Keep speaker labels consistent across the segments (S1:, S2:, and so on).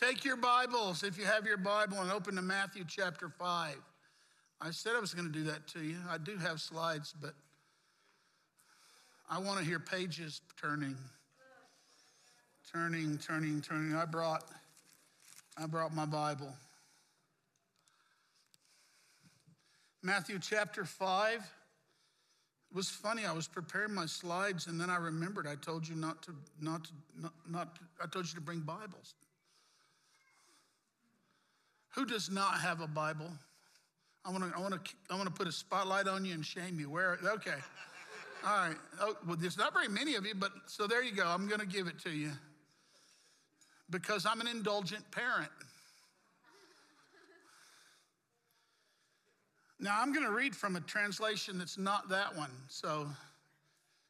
S1: Take your Bibles, if you have your Bible, and open to Matthew chapter 5. I said I was going to do that to you. I do have slides, but I want to hear pages turning. Turning, turning, turning. I brought I brought my Bible. Matthew chapter 5. It was funny. I was preparing my slides and then I remembered I told you not to not to, not, not I told you to bring Bibles. Who does not have a Bible? I want to I want to I want to put a spotlight on you and shame you. Where okay. All right. Oh, well, there's not very many of you, but so there you go. I'm going to give it to you because I'm an indulgent parent. Now, I'm going to read from a translation that's not that one. So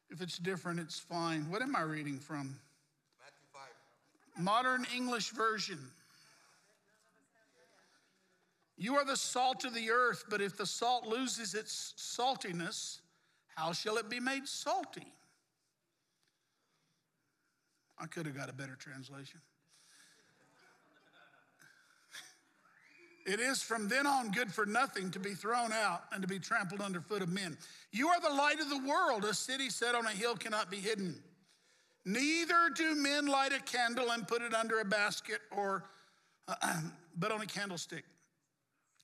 S1: if it's different, it's fine. What am I reading from?
S2: Matthew 5.
S1: Modern English Version. You are the salt of the earth, but if the salt loses its saltiness, how shall it be made salty? I could have got a better translation. It is from then on good for nothing to be thrown out and to be trampled underfoot of men. You are the light of the world. A city set on a hill cannot be hidden. Neither do men light a candle and put it under a basket or uh, but on a candlestick.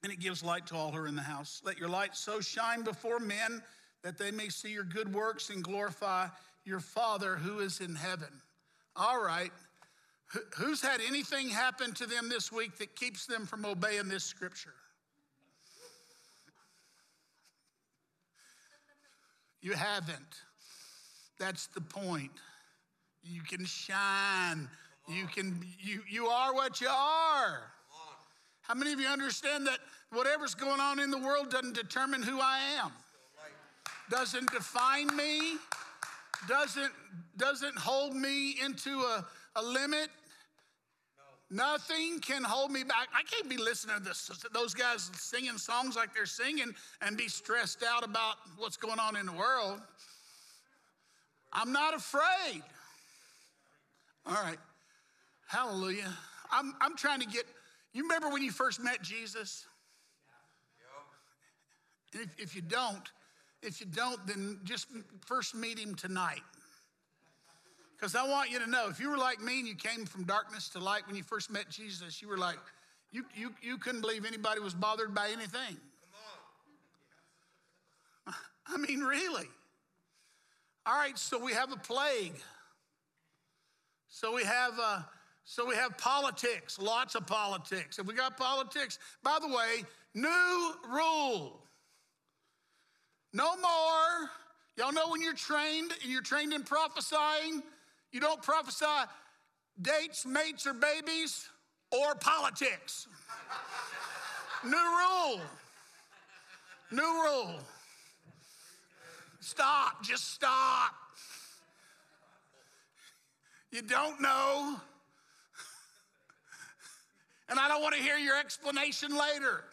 S1: And it gives light to all who are in the house. Let your light so shine before men that they may see your good works and glorify your Father who is in heaven. All right. Who's had anything happen to them this week that keeps them from obeying this scripture? You haven't. That's the point. You can shine. You can you you are what you are. How many of you understand that whatever's going on in the world doesn't determine who I am? Doesn't define me, doesn't doesn't hold me into a, a limit. Nothing can hold me back. I can't be listening to this, those guys singing songs like they're singing and be stressed out about what's going on in the world. I'm not afraid. All right. Hallelujah. I'm, I'm trying to get, you remember when you first met Jesus? If, if you don't, if you don't, then just first meet him tonight. Because I want you to know if you were like me and you came from darkness to light when you first met Jesus, you were like, you, you, you couldn't believe anybody was bothered by anything. I mean, really. All right, so we have a plague. So we have uh, so we have politics, lots of politics. If we got politics, by the way, new rule. No more. Y'all know when you're trained and you're trained in prophesying, you don't prophesy dates, mates, or babies or politics. New rule. New rule. Stop, just stop. You don't know. And I don't want to hear your explanation later.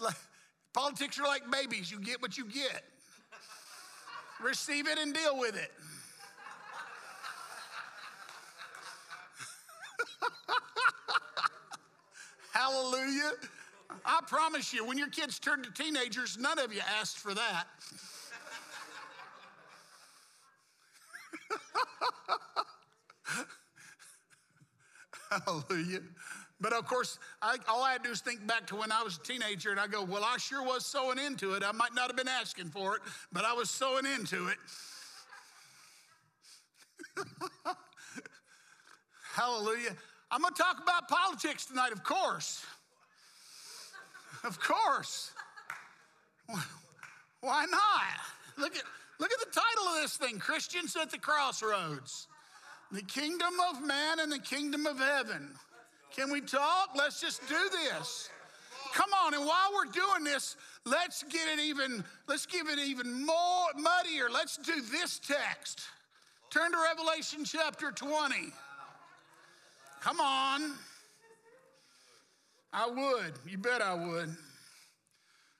S1: like, Politics are like babies. You get what you get. Receive it and deal with it. Hallelujah. I promise you, when your kids turn to teenagers, none of you asked for that. Hallelujah. But of course, I, all I had to do is think back to when I was a teenager, and I go, Well, I sure was sowing into it. I might not have been asking for it, but I was sowing into it. Hallelujah. I'm going to talk about politics tonight, of course. Of course. Why not? Look at, look at the title of this thing Christians at the Crossroads The Kingdom of Man and the Kingdom of Heaven. Can we talk? Let's just do this. Come on, and while we're doing this, let's get it even, let's give it even more muddier. Let's do this text. Turn to Revelation chapter 20. Come on. I would. You bet I would.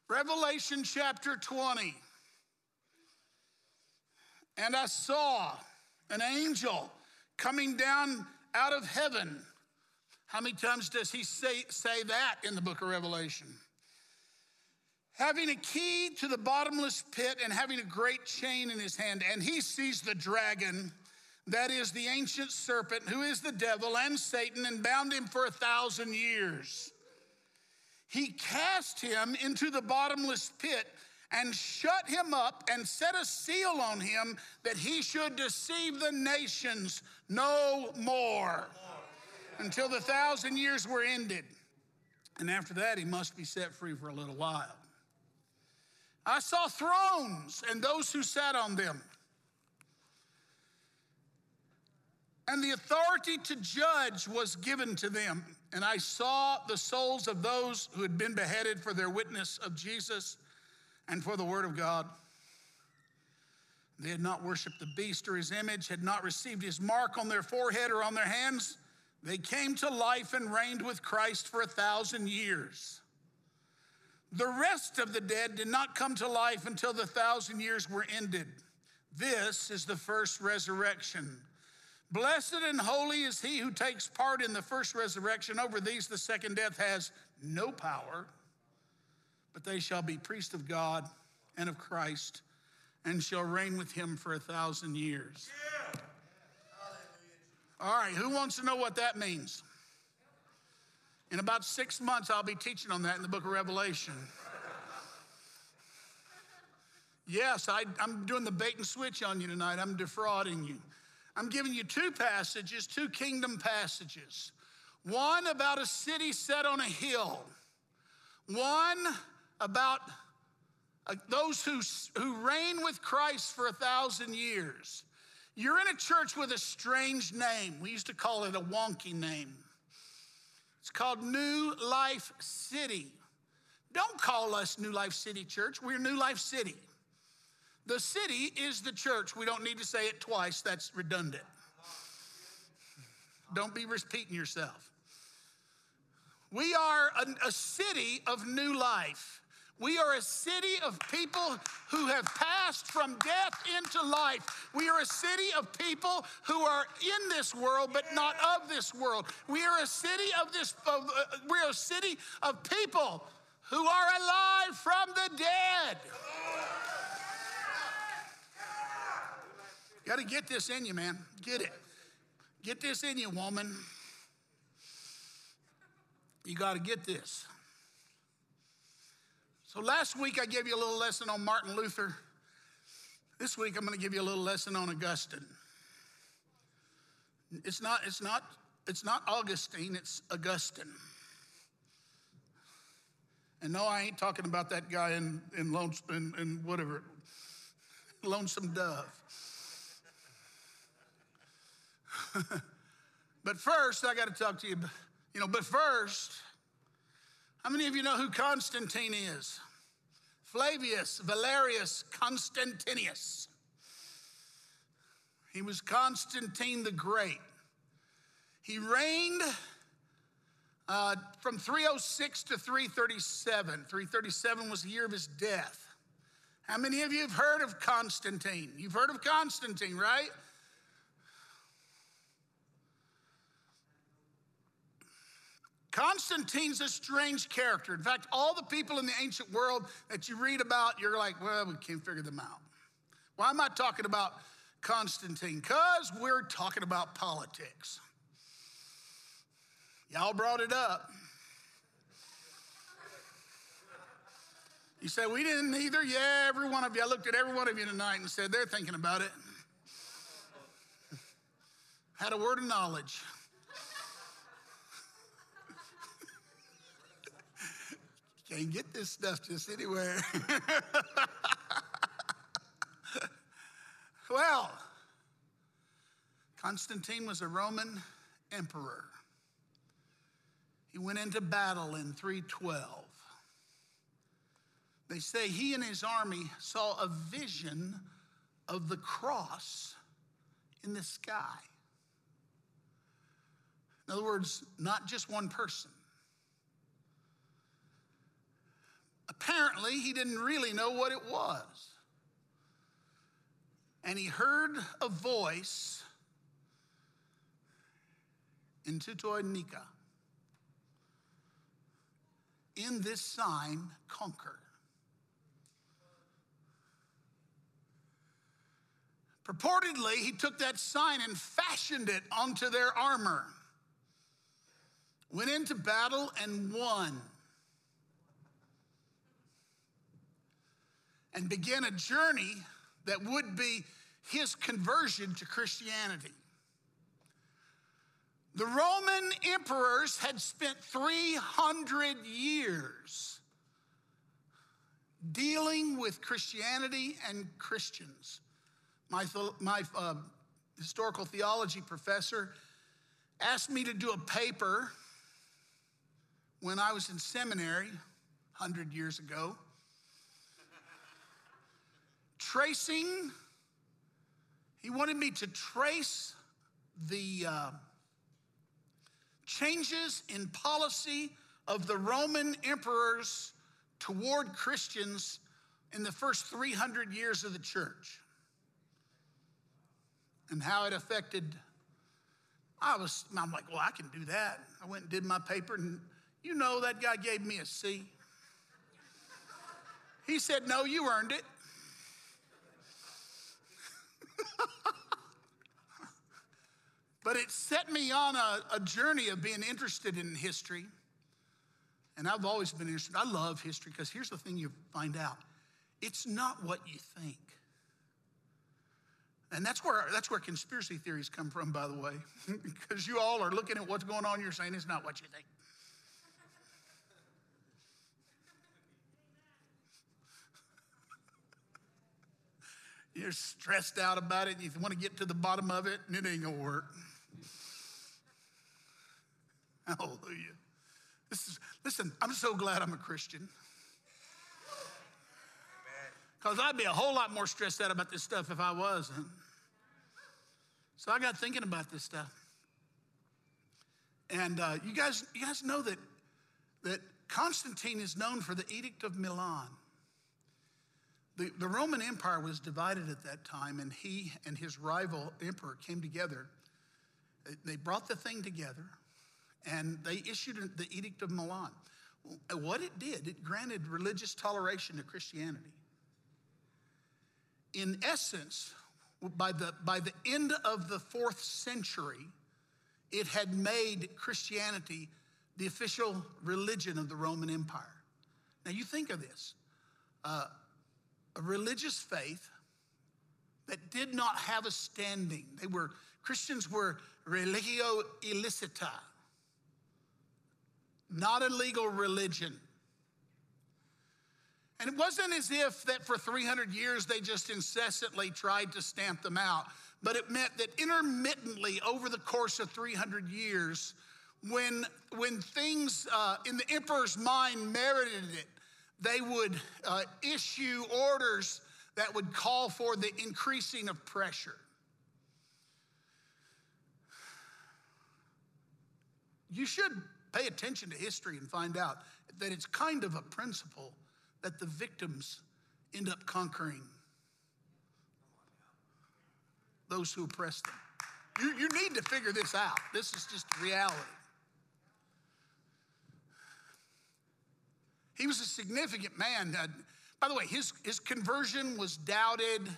S1: Revelation chapter 20. And I saw an angel coming down out of heaven. How many times does he say, say that in the book of Revelation? Having a key to the bottomless pit and having a great chain in his hand. And he sees the dragon, that is the ancient serpent, who is the devil and Satan, and bound him for a thousand years. He cast him into the bottomless pit and shut him up and set a seal on him that he should deceive the nations no more until the thousand years were ended. And after that, he must be set free for a little while. I saw thrones and those who sat on them. And the authority to judge was given to them. And I saw the souls of those who had been beheaded for their witness of Jesus and for the word of God. They had not worshiped the beast or his image, had not received his mark on their forehead or on their hands. They came to life and reigned with Christ for a thousand years. The rest of the dead did not come to life until the thousand years were ended. This is the first resurrection. Blessed and holy is he who takes part in the first resurrection. Over these, the second death has no power but they shall be priests of God and of Christ and shall reign with him for a thousand years. Yeah. All right, who wants to know what that means? In about six months, I'll be teaching on that in the book of Revelation. Yes, I, am doing the bait and switch on you tonight. I'm defrauding you. I'm giving you two passages, two kingdom passages. One about a city set on a hill, one about uh, those who, who reign with Christ for a thousand years. You're in a church with a strange name. We used to call it a wonky name. It's called New Life City. Don't call us New Life City Church. We're New Life City. The city is the church. We don't need to say it twice, that's redundant. Don't be repeating yourself. We are a, a city of new life. We are a city of people who have passed from death into life. We are a city of people who are in this world but not of this world. We are a city of this of, uh, we're a city of people who are alive from the dead. Got to get this in you, man. Get it. Get this in you, woman. You got to get this. So last week I gave you a little lesson on Martin Luther. This week I'm going to give you a little lesson on Augustine. It's not, it's not, it's not Augustine, it's Augustine. And no, I ain't talking about that guy in, in, Lones, in, in whatever, Lonesome Dove. but first, I got to talk to you, you know, but first, how many of you know who Constantine is? Flavius Valerius Constantinus. He was Constantine the Great. He reigned uh, from 306 to 337. 337 was the year of his death. How many of you have heard of Constantine? You've heard of Constantine, right? Constantine's a strange character. In fact, all the people in the ancient world that you read about, you're like, well, we can't figure them out. Why am I talking about Constantine? Because we're talking about politics. Y'all brought it up. You said, we didn't either? Yeah, every one of you. I looked at every one of you tonight and said, they're thinking about it. Had a word of knowledge. Can't get this stuff just anywhere. well, Constantine was a Roman emperor. He went into battle in 312. They say he and his army saw a vision of the cross in the sky. In other words, not just one person. Apparently, he didn't really know what it was. And he heard a voice in Tutonica. In this sign, conquer. Purportedly, he took that sign and fashioned it onto their armor, went into battle and won, and began a journey that would be his conversion to Christianity. The Roman emperors had spent 300 years dealing with Christianity and Christians. My, my uh, historical theology professor asked me to do a paper when I was in seminary 100 years ago, tracing, he wanted me to trace the. Uh, changes in policy of the Roman emperors toward Christians in the first 300 years of the church and how it affected I was I'm like, well, I can do that. I went and did my paper and you know that guy gave me a C. He said, "No, you earned it." But it set me on a, a journey of being interested in history. And I've always been interested. I love history because here's the thing you find out it's not what you think. And that's where, that's where conspiracy theories come from, by the way, because you all are looking at what's going on, you're saying it's not what you think. you're stressed out about it, you want to get to the bottom of it, and it ain't gonna work. Hallelujah. This is, listen, I'm so glad I'm a Christian. Because I'd be a whole lot more stressed out about this stuff if I wasn't. So I got thinking about this stuff. And uh, you guys, you guys know that, that Constantine is known for the Edict of Milan. The, the Roman Empire was divided at that time, and he and his rival emperor came together. They brought the thing together and they issued the Edict of Milan. What it did, it granted religious toleration to Christianity. In essence, by the, by the end of the fourth century, it had made Christianity the official religion of the Roman Empire. Now, you think of this uh, a religious faith that did not have a standing. They were, Christians were religio illicita not a legal religion. And it wasn't as if that for 300 years they just incessantly tried to stamp them out, but it meant that intermittently over the course of 300 years, when, when things uh, in the emperor's mind merited it, they would uh, issue orders that would call for the increasing of pressure. You should Pay attention to history and find out that it's kind of a principle that the victims end up conquering those who oppress them. You, you need to figure this out. This is just reality. He was a significant man. Uh, by the way, his, his conversion was doubted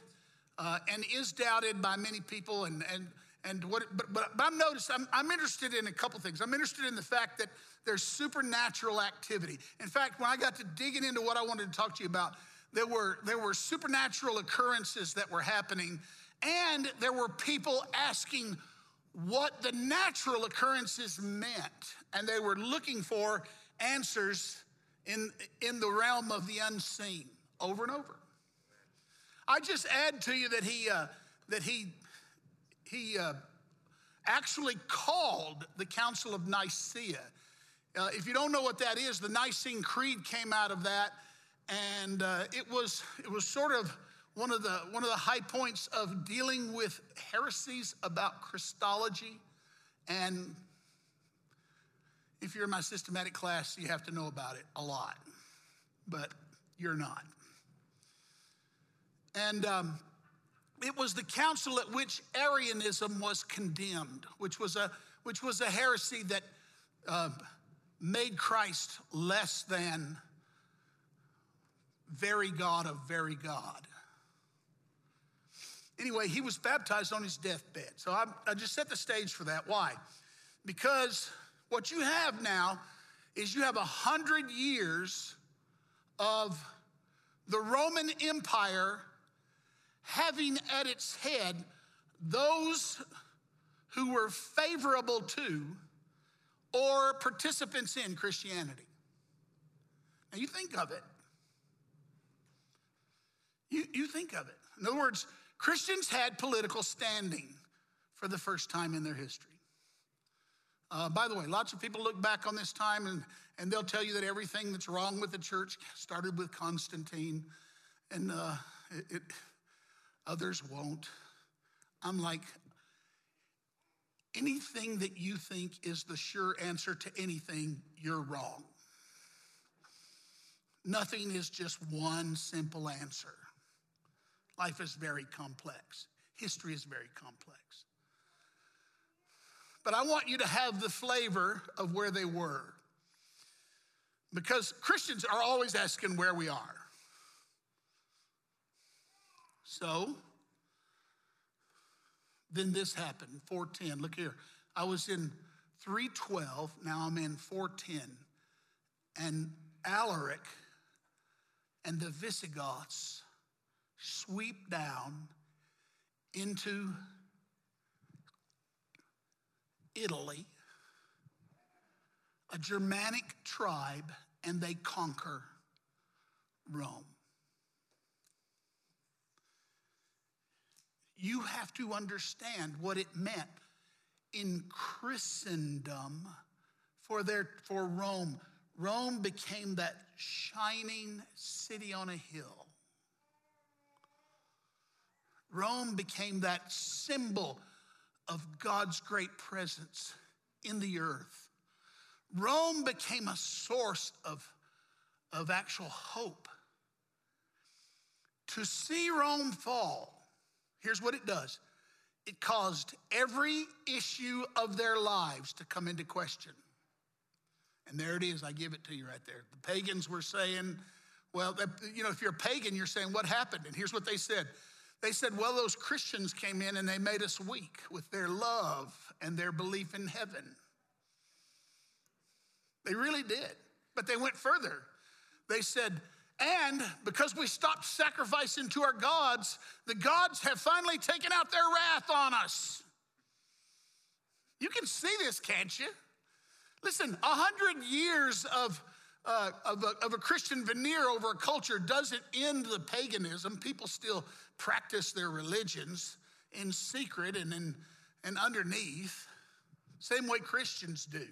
S1: uh, and is doubted by many people, and, and and what, but, but, but I'm noticed, I'm, I'm interested in a couple things. I'm interested in the fact that there's supernatural activity. In fact, when I got to digging into what I wanted to talk to you about, there were, there were supernatural occurrences that were happening, and there were people asking what the natural occurrences meant, and they were looking for answers in, in the realm of the unseen over and over. I just add to you that he, uh, that he he uh, actually called the Council of Nicaea. Uh, if you don't know what that is, the Nicene Creed came out of that, and uh, it was it was sort of one of the one of the high points of dealing with heresies about Christology. And if you're in my systematic class, you have to know about it a lot, but you're not. And um, it was the council at which Arianism was condemned, which was a, which was a heresy that uh, made Christ less than very God of very God. Anyway, he was baptized on his deathbed. So I, I just set the stage for that. Why? Because what you have now is you have a hundred years of the Roman Empire having at its head those who were favorable to or participants in Christianity. Now you think of it. You, you think of it. In other words, Christians had political standing for the first time in their history. Uh, by the way, lots of people look back on this time and, and they'll tell you that everything that's wrong with the church started with Constantine, and uh, it, it, others won't. I'm like, anything that you think is the sure answer to anything, you're wrong. Nothing is just one simple answer. Life is very complex, history is very complex. But I want you to have the flavor of where they were. Because Christians are always asking where we are. So, then this happened 410 look here. I was in 312 now i'm in 410 and alaric and the visigoths sweep down into italy a germanic tribe and they conquer rome you have to understand what it meant in Christendom for, their, for Rome. Rome became that shining city on a hill. Rome became that symbol of God's great presence in the earth. Rome became a source of, of actual hope. To see Rome fall Here's what it does it caused every issue of their lives to come into question. And there it is, I give it to you right there. The pagans were saying, well, you know, if you're a pagan, you're saying, what happened? And here's what they said they said, well, those Christians came in and they made us weak with their love and their belief in heaven. They really did. But they went further. They said, and because we stopped sacrificing to our gods, the gods have finally taken out their wrath on us. You can see this, can't you? Listen, a hundred years of, uh, of, a, of a Christian veneer over a culture doesn't end the paganism. People still practice their religions in secret and, in, and underneath, same way Christians do.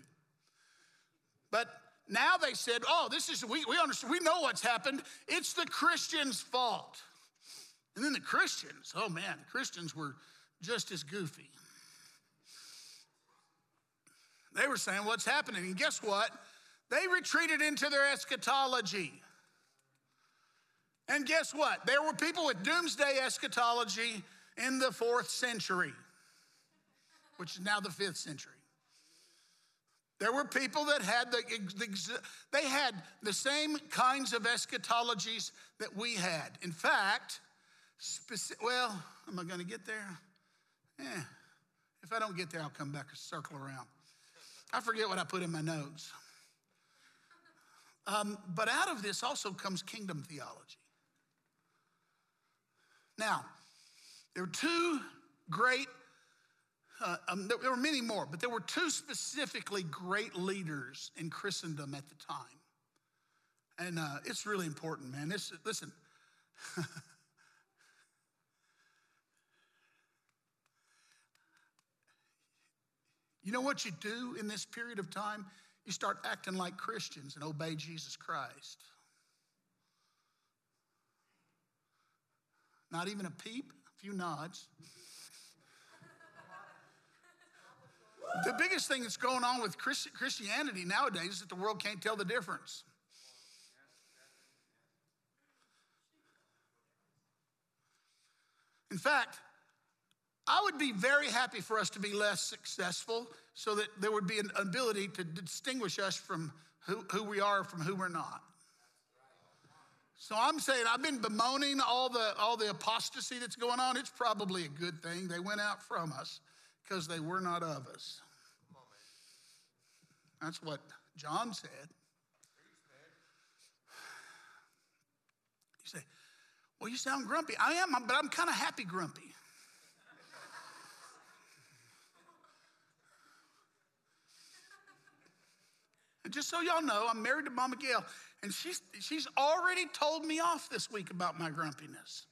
S1: But now they said, oh, this is, we, we understand, we know what's happened. It's the Christians' fault. And then the Christians, oh man, the Christians were just as goofy. They were saying, what's happening? And guess what? They retreated into their eschatology. And guess what? There were people with doomsday eschatology in the fourth century, which is now the fifth century. There were people that had the, they had the same kinds of eschatologies that we had. In fact, specific, well, am I going to get there? Yeah. If I don't get there, I'll come back and circle around. I forget what I put in my notes. Um, but out of this also comes kingdom theology. Now, there are two great uh, um, there, there were many more, but there were two specifically great leaders in Christendom at the time. And uh, it's really important, man. This, listen. you know what you do in this period of time? You start acting like Christians and obey Jesus Christ. Not even a peep, a few nods. The biggest thing that's going on with Christianity nowadays is that the world can't tell the difference. In fact, I would be very happy for us to be less successful so that there would be an ability to distinguish us from who, who we are from who we're not. So I'm saying I've been bemoaning all the all the apostasy that's going on. It's probably a good thing. They went out from us because they were not of us. That's what John said. You say, well, you sound grumpy. I am, but I'm kind of happy grumpy. And just so y'all know, I'm married to Mama Gail, and she's, she's already told me off this week about my grumpiness.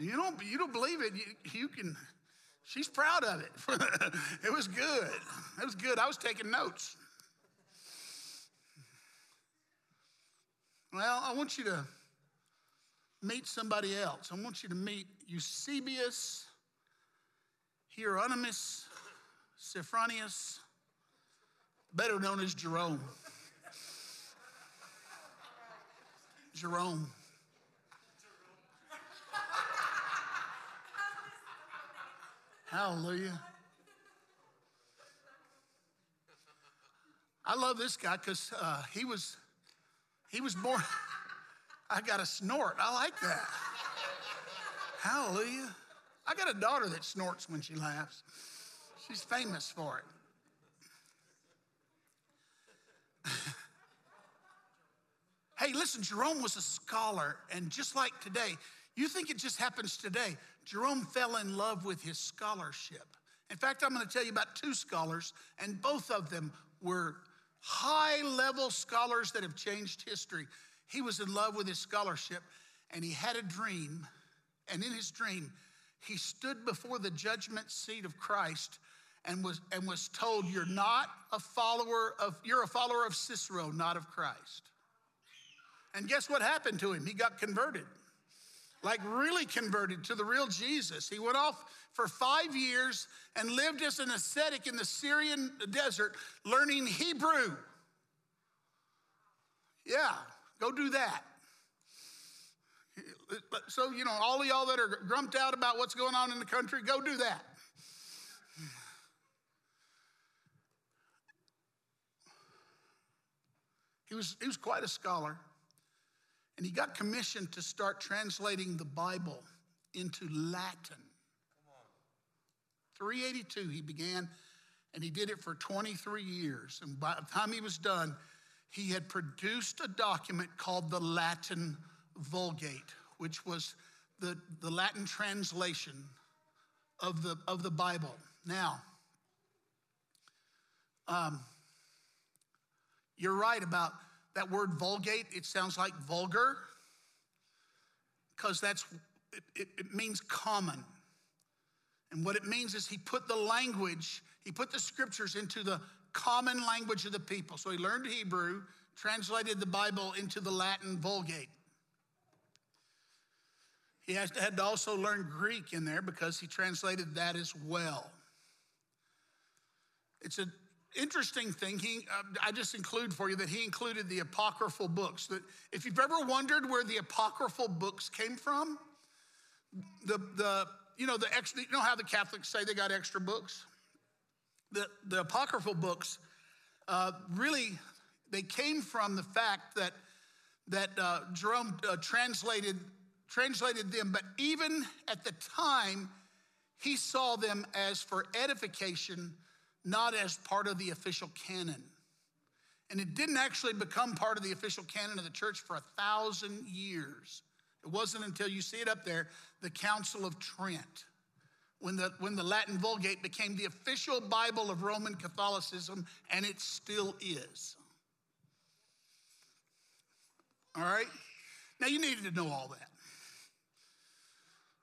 S1: You don't, you don't believe it, you, you can, she's proud of it. it was good. It was good. I was taking notes. Well, I want you to meet somebody else. I want you to meet Eusebius, Hieronymus, Sophronius, better known as Jerome. Jerome. Hallelujah. I love this guy because uh, he was he was born. I got a snort. I like that. Hallelujah. I got a daughter that snorts when she laughs. She's famous for it. hey, listen, Jerome was a scholar, and just like today, you think it just happens today. Jerome fell in love with his scholarship. In fact, I'm going to tell you about two scholars, and both of them were high level scholars that have changed history. He was in love with his scholarship, and he had a dream. And in his dream, he stood before the judgment seat of Christ and was, and was told, You're not a follower of, you're a follower of Cicero, not of Christ. And guess what happened to him? He got converted, like really converted to the real Jesus. He went off for five years and lived as an ascetic in the Syrian desert, learning Hebrew. Yeah, go do that. So, you know, all of y'all that are grumped out about what's going on in the country, go do that. He was, he was quite a scholar. And he got commissioned to start translating the Bible into Latin. 382 he began, and he did it for 23 years. And by the time he was done, he had produced a document called the Latin Vulgate, which was the, the Latin translation of the, of the Bible. Now, um, you're right about that word vulgate. It sounds like vulgar because that's it, it, it means common. And what it means is he put the language, he put the scriptures into the common language of the people. So he learned Hebrew, translated the Bible into the Latin Vulgate. He had to also learn Greek in there because he translated that as well. It's a interesting thing he uh, i just include for you that he included the apocryphal books that if you've ever wondered where the apocryphal books came from the the you know the extra you know how the catholics say they got extra books? The the apocryphal books uh, really they came from the fact that that uh, jerome uh, translated translated them but even at the time he saw them as for edification not as part of the official canon. And it didn't actually become part of the official canon of the church for a thousand years. It wasn't until you see it up there, the Council of Trent, when the, when the Latin Vulgate became the official Bible of Roman Catholicism, and it still is. All right? Now, you needed to know all that.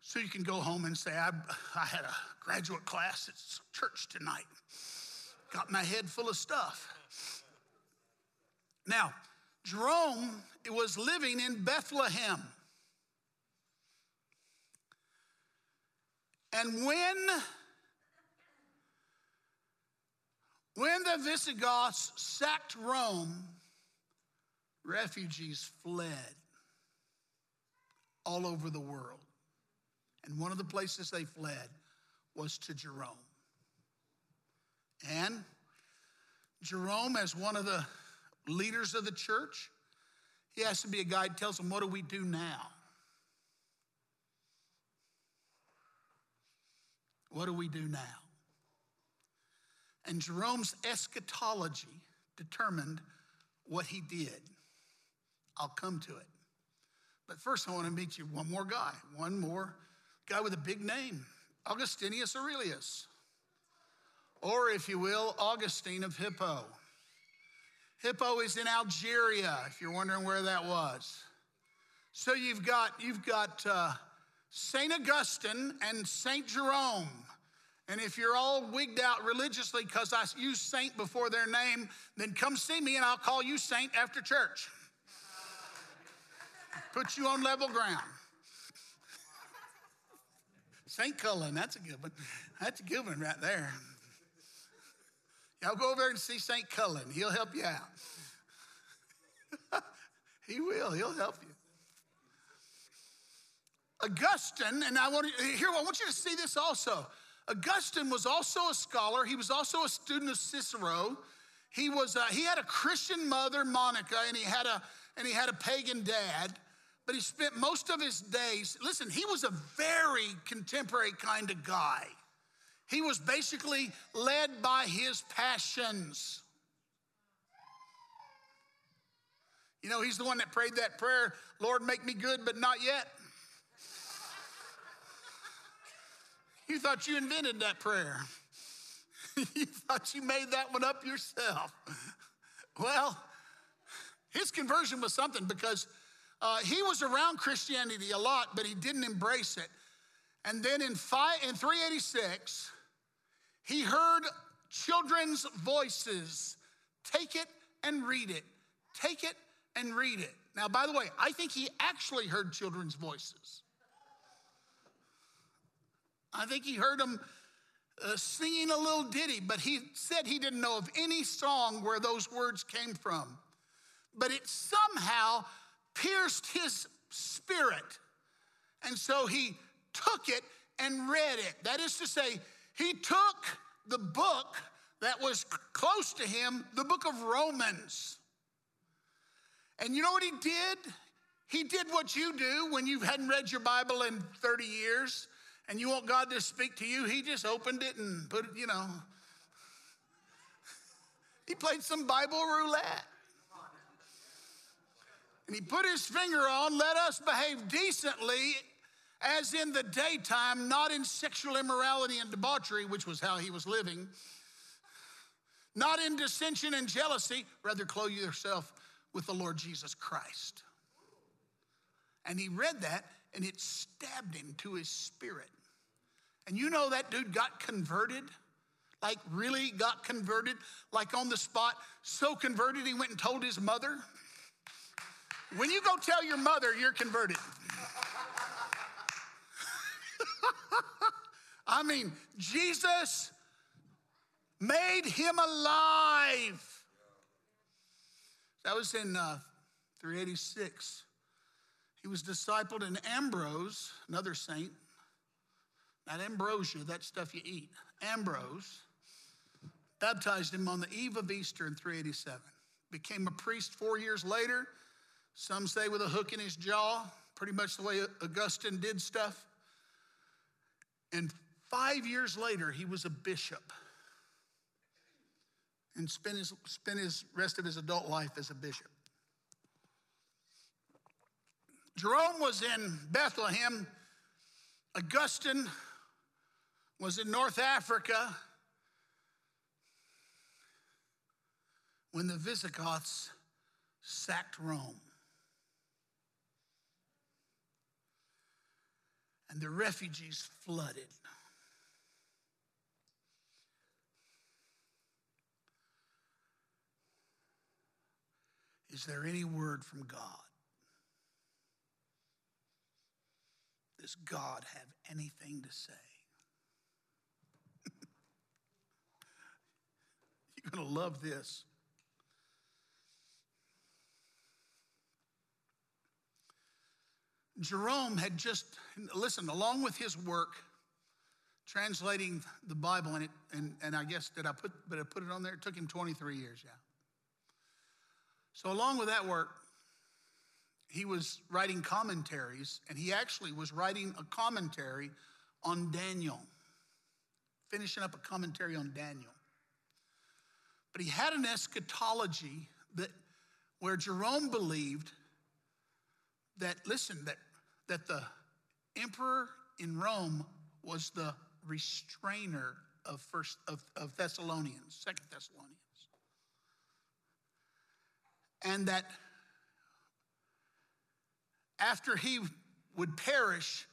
S1: So you can go home and say, I, I had a graduate class at church tonight. Got my head full of stuff. Now, Jerome was living in Bethlehem. And when, when the Visigoths sacked Rome, refugees fled all over the world. And one of the places they fled was to Jerome. And Jerome, as one of the leaders of the church, he has to be a guy who tells them, What do we do now? What do we do now? And Jerome's eschatology determined what he did. I'll come to it. But first, I want to meet you one more guy, one more guy with a big name Augustinus Aurelius, or if you will, Augustine of Hippo. Hippo is in Algeria, if you're wondering where that was. So you've got, you've got uh, St. Augustine and St. Jerome. And if you're all wigged out religiously because I use saint before their name, then come see me and I'll call you saint after church. Put you on level ground. St. Cullen, that's a good one. That's a good one right there. Y'all go over there and see St. Cullen. He'll help you out. he will, he'll help you. Augustine, and I want to here, I want you to see this also. Augustine was also a scholar. He was also a student of Cicero. He was a, he had a Christian mother, Monica, and he had a and he had a pagan dad but he spent most of his days, listen, he was a very contemporary kind of guy. He was basically led by his passions. You know, he's the one that prayed that prayer Lord, make me good, but not yet. You thought you invented that prayer. you thought you made that one up yourself. Well, his conversion was something because uh, he was around Christianity a lot, but he didn't embrace it. And then in, five, in 386, he heard children's voices. Take it and read it. Take it and read it. Now, by the way, I think he actually heard children's voices. I think he heard them uh, singing a little ditty, but he said he didn't know of any song where those words came from. But it somehow pierced his spirit. And so he took it and read it. That is to say, he took the book that was close to him, the book of Romans. And you know what he did? He did what you do when you hadn't read your Bible in 30 years and you want God to speak to you. He just opened it and put it, you know. He played some Bible roulette. And he put his finger on, let us behave decently as in the daytime, not in sexual immorality and debauchery, which was how he was living, not in dissension and jealousy, rather clothe yourself with the Lord Jesus Christ. And he read that and it stabbed him to his spirit. And you know that dude got converted? Like, really got converted? Like, on the spot, so converted he went and told his mother. When you go tell your mother you're converted, I mean, Jesus made him alive. That was in uh, 386. He was discipled in Ambrose, another saint. Not ambrosia, that stuff you eat. Ambrose baptized him on the eve of Easter in 387. Became a priest four years later some say with a hook in his jaw, pretty much the way Augustine did stuff. And five years later, he was a bishop and spent his, spent his rest of his adult life as a bishop. Jerome was in Bethlehem. Augustine was in North Africa when the Visigoths sacked Rome. And the refugees flooded. Is there any word from God? Does God have anything to say? You're going to love this. Jerome had just, listen, along with his work, translating the Bible, and, it, and, and I guess, did I put, but I put it on there? It took him 23 years, yeah. So, along with that work, he was writing commentaries, and he actually was writing a commentary on Daniel, finishing up a commentary on Daniel. But he had an eschatology that where Jerome believed that, listen, that, that the emperor in Rome was the restrainer of first of, of Thessalonians, Second Thessalonians. And that after he would perish,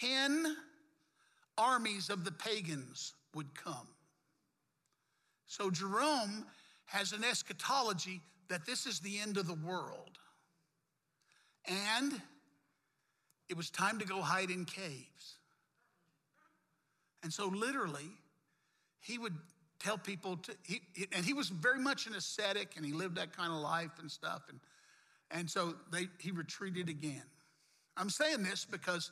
S1: 10 armies of the pagans would come. So Jerome has an eschatology that this is the end of the world. And it was time to go hide in caves. And so, literally, he would tell people to, he, and he was very much an ascetic and he lived that kind of life and stuff. And, and so they, he retreated again. I'm saying this because,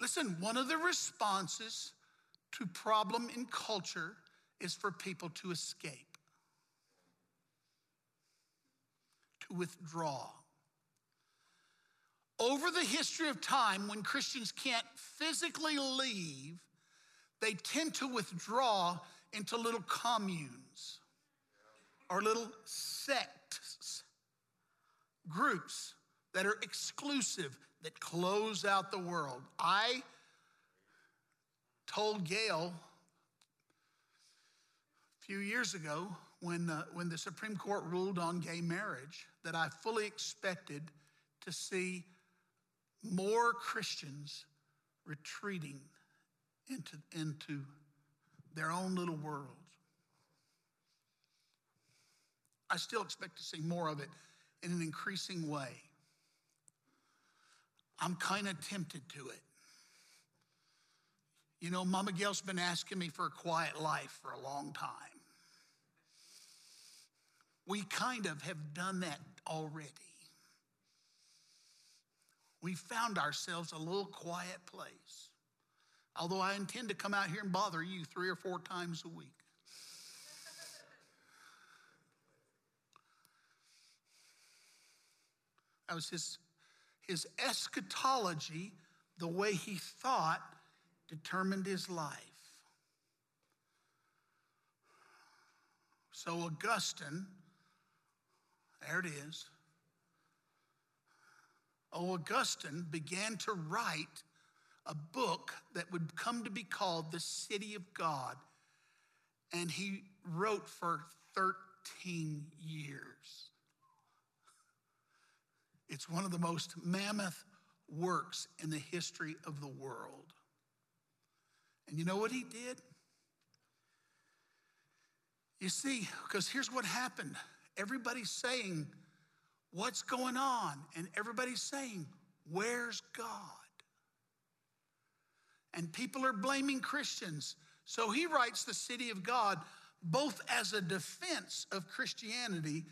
S1: listen, one of the responses to problem in culture is for people to escape, to withdraw. Over the history of time, when Christians can't physically leave, they tend to withdraw into little communes or little sects, groups that are exclusive, that close out the world. I told Gail a few years ago when, uh, when the Supreme Court ruled on gay marriage that I fully expected to see more Christians retreating into, into their own little worlds. I still expect to see more of it in an increasing way. I'm kind of tempted to it. You know, Mama Gail's been asking me for a quiet life for a long time. We kind of have done that already. We found ourselves a little quiet place. Although I intend to come out here and bother you three or four times a week. That was his, his eschatology, the way he thought, determined his life. So, Augustine, there it is. Augustine began to write a book that would come to be called The City of God. And he wrote for 13 years. It's one of the most mammoth works in the history of the world. And you know what he did? You see, because here's what happened everybody's saying, What's going on? And everybody's saying, Where's God? And people are blaming Christians. So he writes the city of God both as a defense of Christianity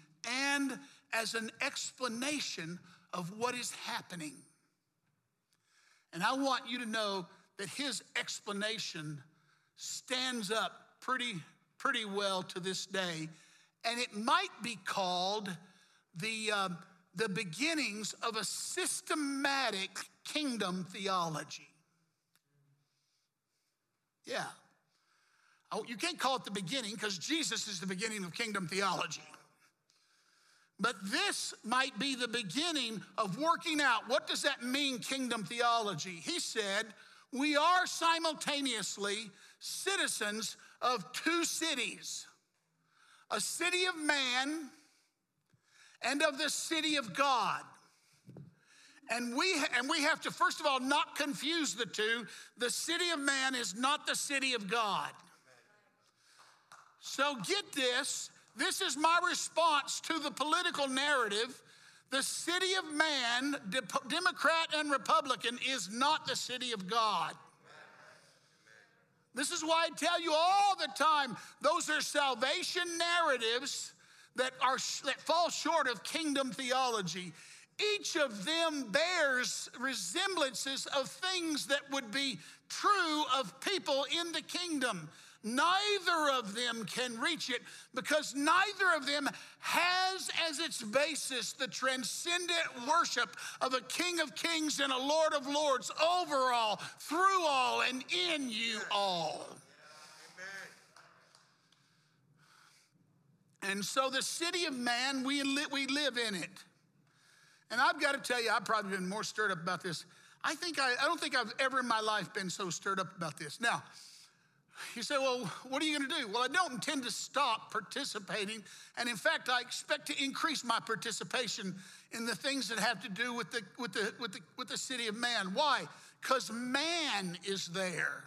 S1: and as an explanation of what is happening. And I want you to know that his explanation stands up pretty, pretty well to this day. And it might be called the, uh, the beginnings of a systematic kingdom theology. Yeah. Oh, you can't call it the beginning because Jesus is the beginning of kingdom theology. But this might be the beginning of working out what does that mean, kingdom theology? He said, We are simultaneously citizens of two cities a city of man and of the city of God. And we, and we have to, first of all, not confuse the two. The city of man is not the city of God. So get this this is my response to the political narrative. The city of man, Democrat and Republican, is not the city of God. This is why I tell you all the time those are salvation narratives that, are, that fall short of kingdom theology. each of them bears resemblances of things that would be true of people in the kingdom. Neither of them can reach it because neither of them has as its basis the transcendent worship of a King of Kings and a Lord of Lords over all, through all, and in you all. And so, the city of man, we, li- we live in it. And I've got to tell you, I've probably been more stirred up about this. I think I, I don't think I've ever in my life been so stirred up about this. Now, you say, well, what are you going to do? Well, I don't intend to stop participating. And in fact, I expect to increase my participation in the things that have to do with the, with the, with the, with the city of man. Why? Because man is there.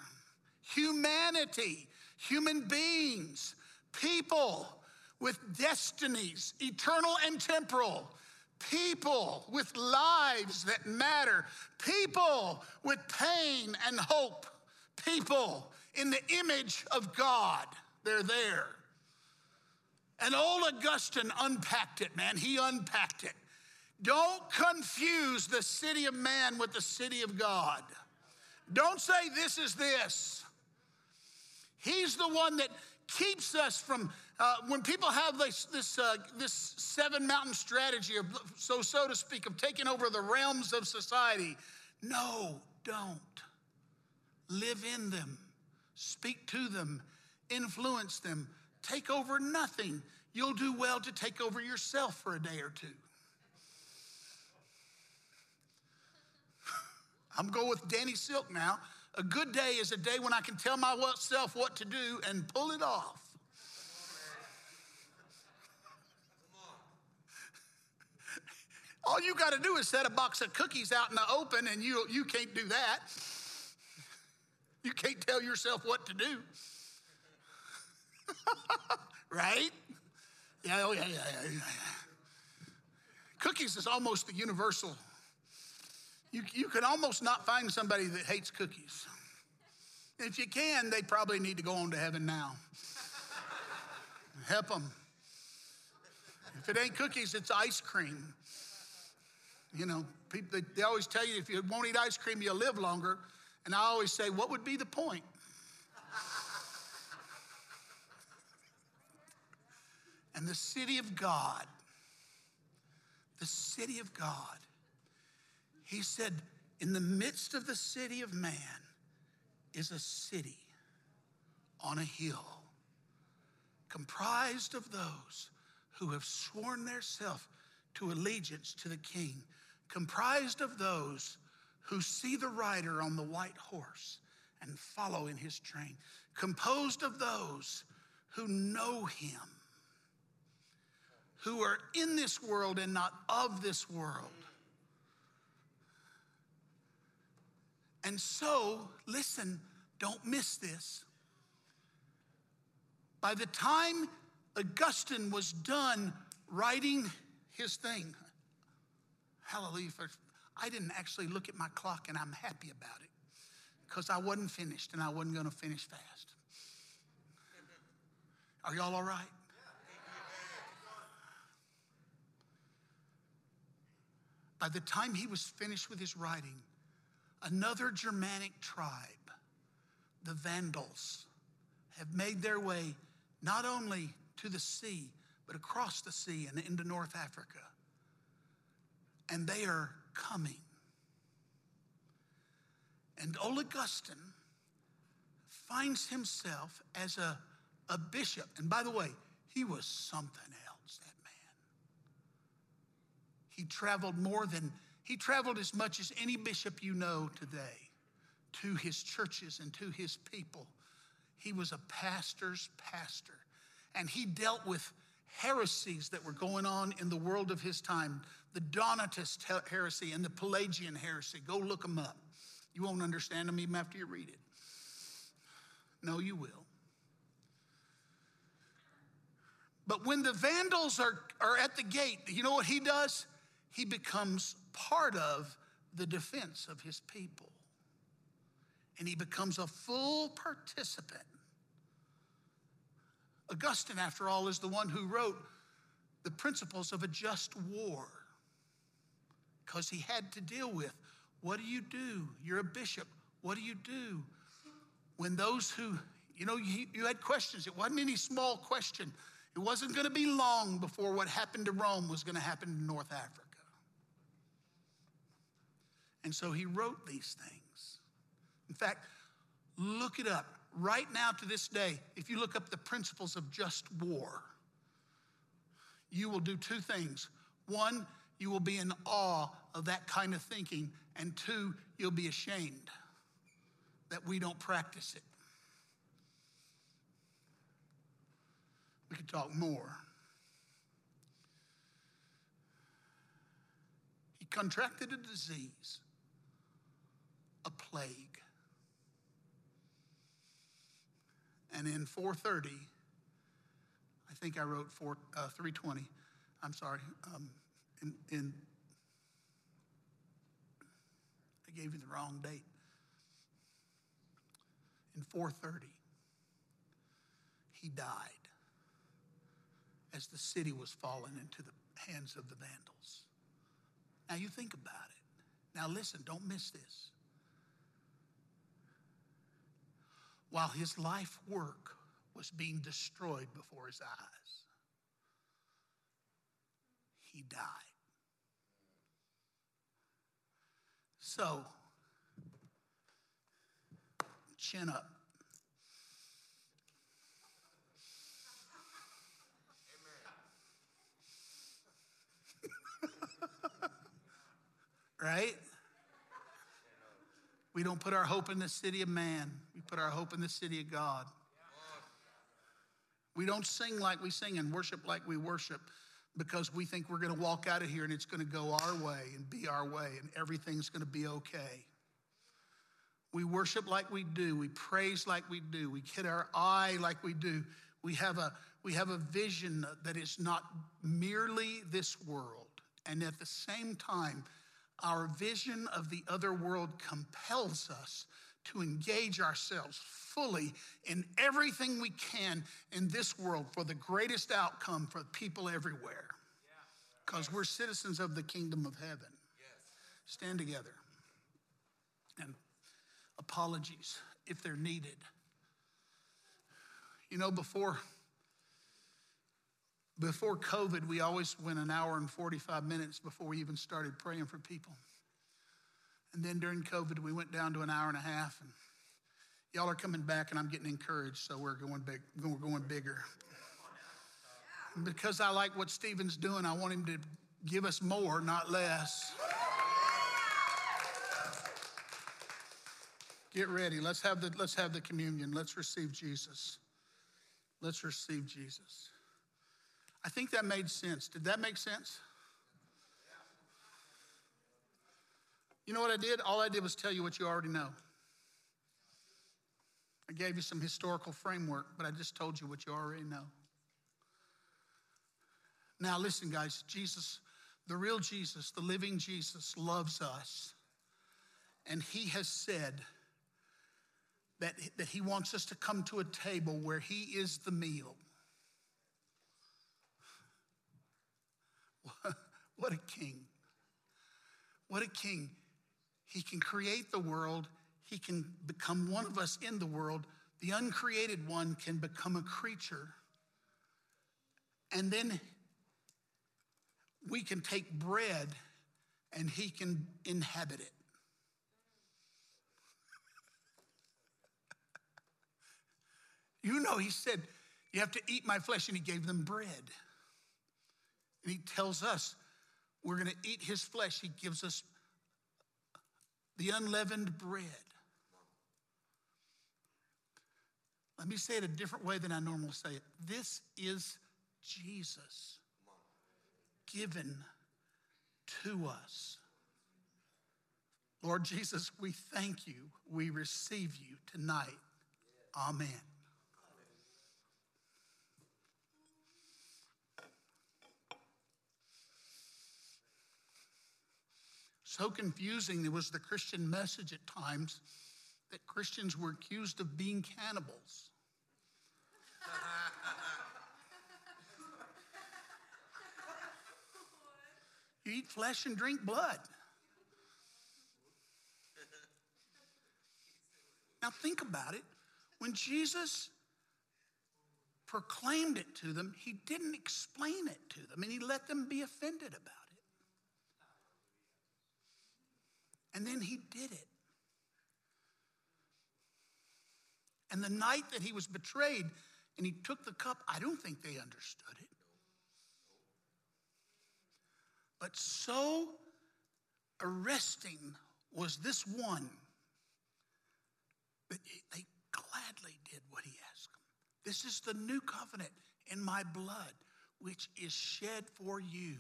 S1: Humanity, human beings, people with destinies, eternal and temporal people with lives that matter, people with pain and hope, people in the image of God. They're there. And old Augustine unpacked it, man. He unpacked it. Don't confuse the city of man with the city of God. Don't say this is this. He's the one that keeps us from uh, when people have this, this, uh, this seven mountain strategy, of, so, so to speak, of taking over the realms of society, no, don't. Live in them, speak to them, influence them, take over nothing. You'll do well to take over yourself for a day or two. I'm going with Danny Silk now. A good day is a day when I can tell myself what to do and pull it off. All you got to do is set a box of cookies out in the open, and you, you can't do that. You can't tell yourself what to do. right? Yeah, oh, yeah, yeah, yeah, yeah. Cookies is almost the universal. You, you can almost not find somebody that hates cookies. If you can, they probably need to go on to heaven now. Help them. If it ain't cookies, it's ice cream. You know, people, they always tell you if you won't eat ice cream, you'll live longer. And I always say, what would be the point? and the city of God, the city of God, he said, in the midst of the city of man is a city on a hill comprised of those who have sworn their self to allegiance to the king comprised of those who see the rider on the white horse and follow in his train, composed of those who know him, who are in this world and not of this world. And so, listen, don't miss this. By the time Augustine was done writing his thing, Hallelujah. I didn't actually look at my clock and I'm happy about it because I wasn't finished and I wasn't going to finish fast. Are y'all all right? By the time he was finished with his writing, another Germanic tribe, the Vandals, have made their way not only to the sea, but across the sea and into North Africa and they are coming. And old Augustine finds himself as a, a bishop. And by the way, he was something else, that man. He traveled more than, he traveled as much as any bishop you know today to his churches and to his people. He was a pastor's pastor. And he dealt with heresies that were going on in the world of his time the Donatist heresy and the Pelagian heresy. Go look them up. You won't understand them even after you read it. No, you will. But when the Vandals are, are at the gate, you know what he does? He becomes part of the defense of his people. And he becomes a full participant. Augustine, after all, is the one who wrote the principles of a just war. because he had to deal with what do you do? You're a bishop. What do you do when those who, you know, you, you had questions? It wasn't any small question. It wasn't going to be long before what happened to Rome was going to happen in North Africa. And so he wrote these things. In fact, look it up. Right now to this day, if you look up the principles of just war, you will do two things. One, you will be in awe of that kind of thinking. And two, you'll be ashamed that we don't practice it. We could talk more. He contracted a disease, plague. And in 430, I think I wrote four, uh, 320, I'm sorry, um, in, in, I gave you the wrong date. In 430, he died as the city was falling into the hands of the vandals. Now you think about it. Now listen, don't miss this. While his life work was being destroyed before his eyes, he died. So, chin up. right? We don't put our hope in the city of man, put our hope in the city of God. We don't sing like we sing and worship like we worship because we think we're going to walk out of here and it's going to go our way and be our way and everything's going to be okay. We worship like we do. We praise like we do. We hit our eye like we do. We have a, we have a vision that is not merely this world. And at the same time, our vision of the other world compels us to engage ourselves fully in everything we can in this world for the greatest outcome for people everywhere. Because we're citizens of the kingdom of heaven. Stand together. And apologies if they're needed. You know, before before COVID, we always went an hour and 45 minutes before we even started praying for people. And then during COVID, we went down to an hour and a half. And y'all are coming back, and I'm getting encouraged, so we're going big. We're going bigger. Because I like what Stephen's doing, I want him to give us more, not less. Get ready. Let's have the, let's have the communion. Let's receive Jesus. Let's receive Jesus. I think that made sense. Did that make sense? You know what I did? All I did was tell you what you already know. I gave you some historical framework, but I just told you what you already know. Now, listen, guys, Jesus, the real Jesus, the living Jesus, loves us. And he has said, that, that he wants us to come to a table where he is the meal. What a king. What a king. He can create the world, he can become one of us in the world. The uncreated one can become a creature. And then we can take bread and he can inhabit it. You know, he said, You have to eat my flesh, and he gave them bread. And he tells us we're going to eat his flesh. He gives us the unleavened bread. Let me say it a different way than I normally say it. This is Jesus given to us. Lord Jesus, we thank you. We receive you tonight. Amen. so confusing. There was the Christian message at times that Christians were accused of being cannibals. you eat flesh and drink blood. Now, think about it. When Jesus proclaimed it to them, he didn't explain it to them, and he let them be offended about it. And then he did it. And the night that he was betrayed and he took the cup, I don't think they understood it. But so arresting was this one that they gladly did what he asked them. This is the new covenant in my blood, which is shed for you.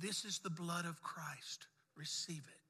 S1: This is the blood of Christ. Receive it.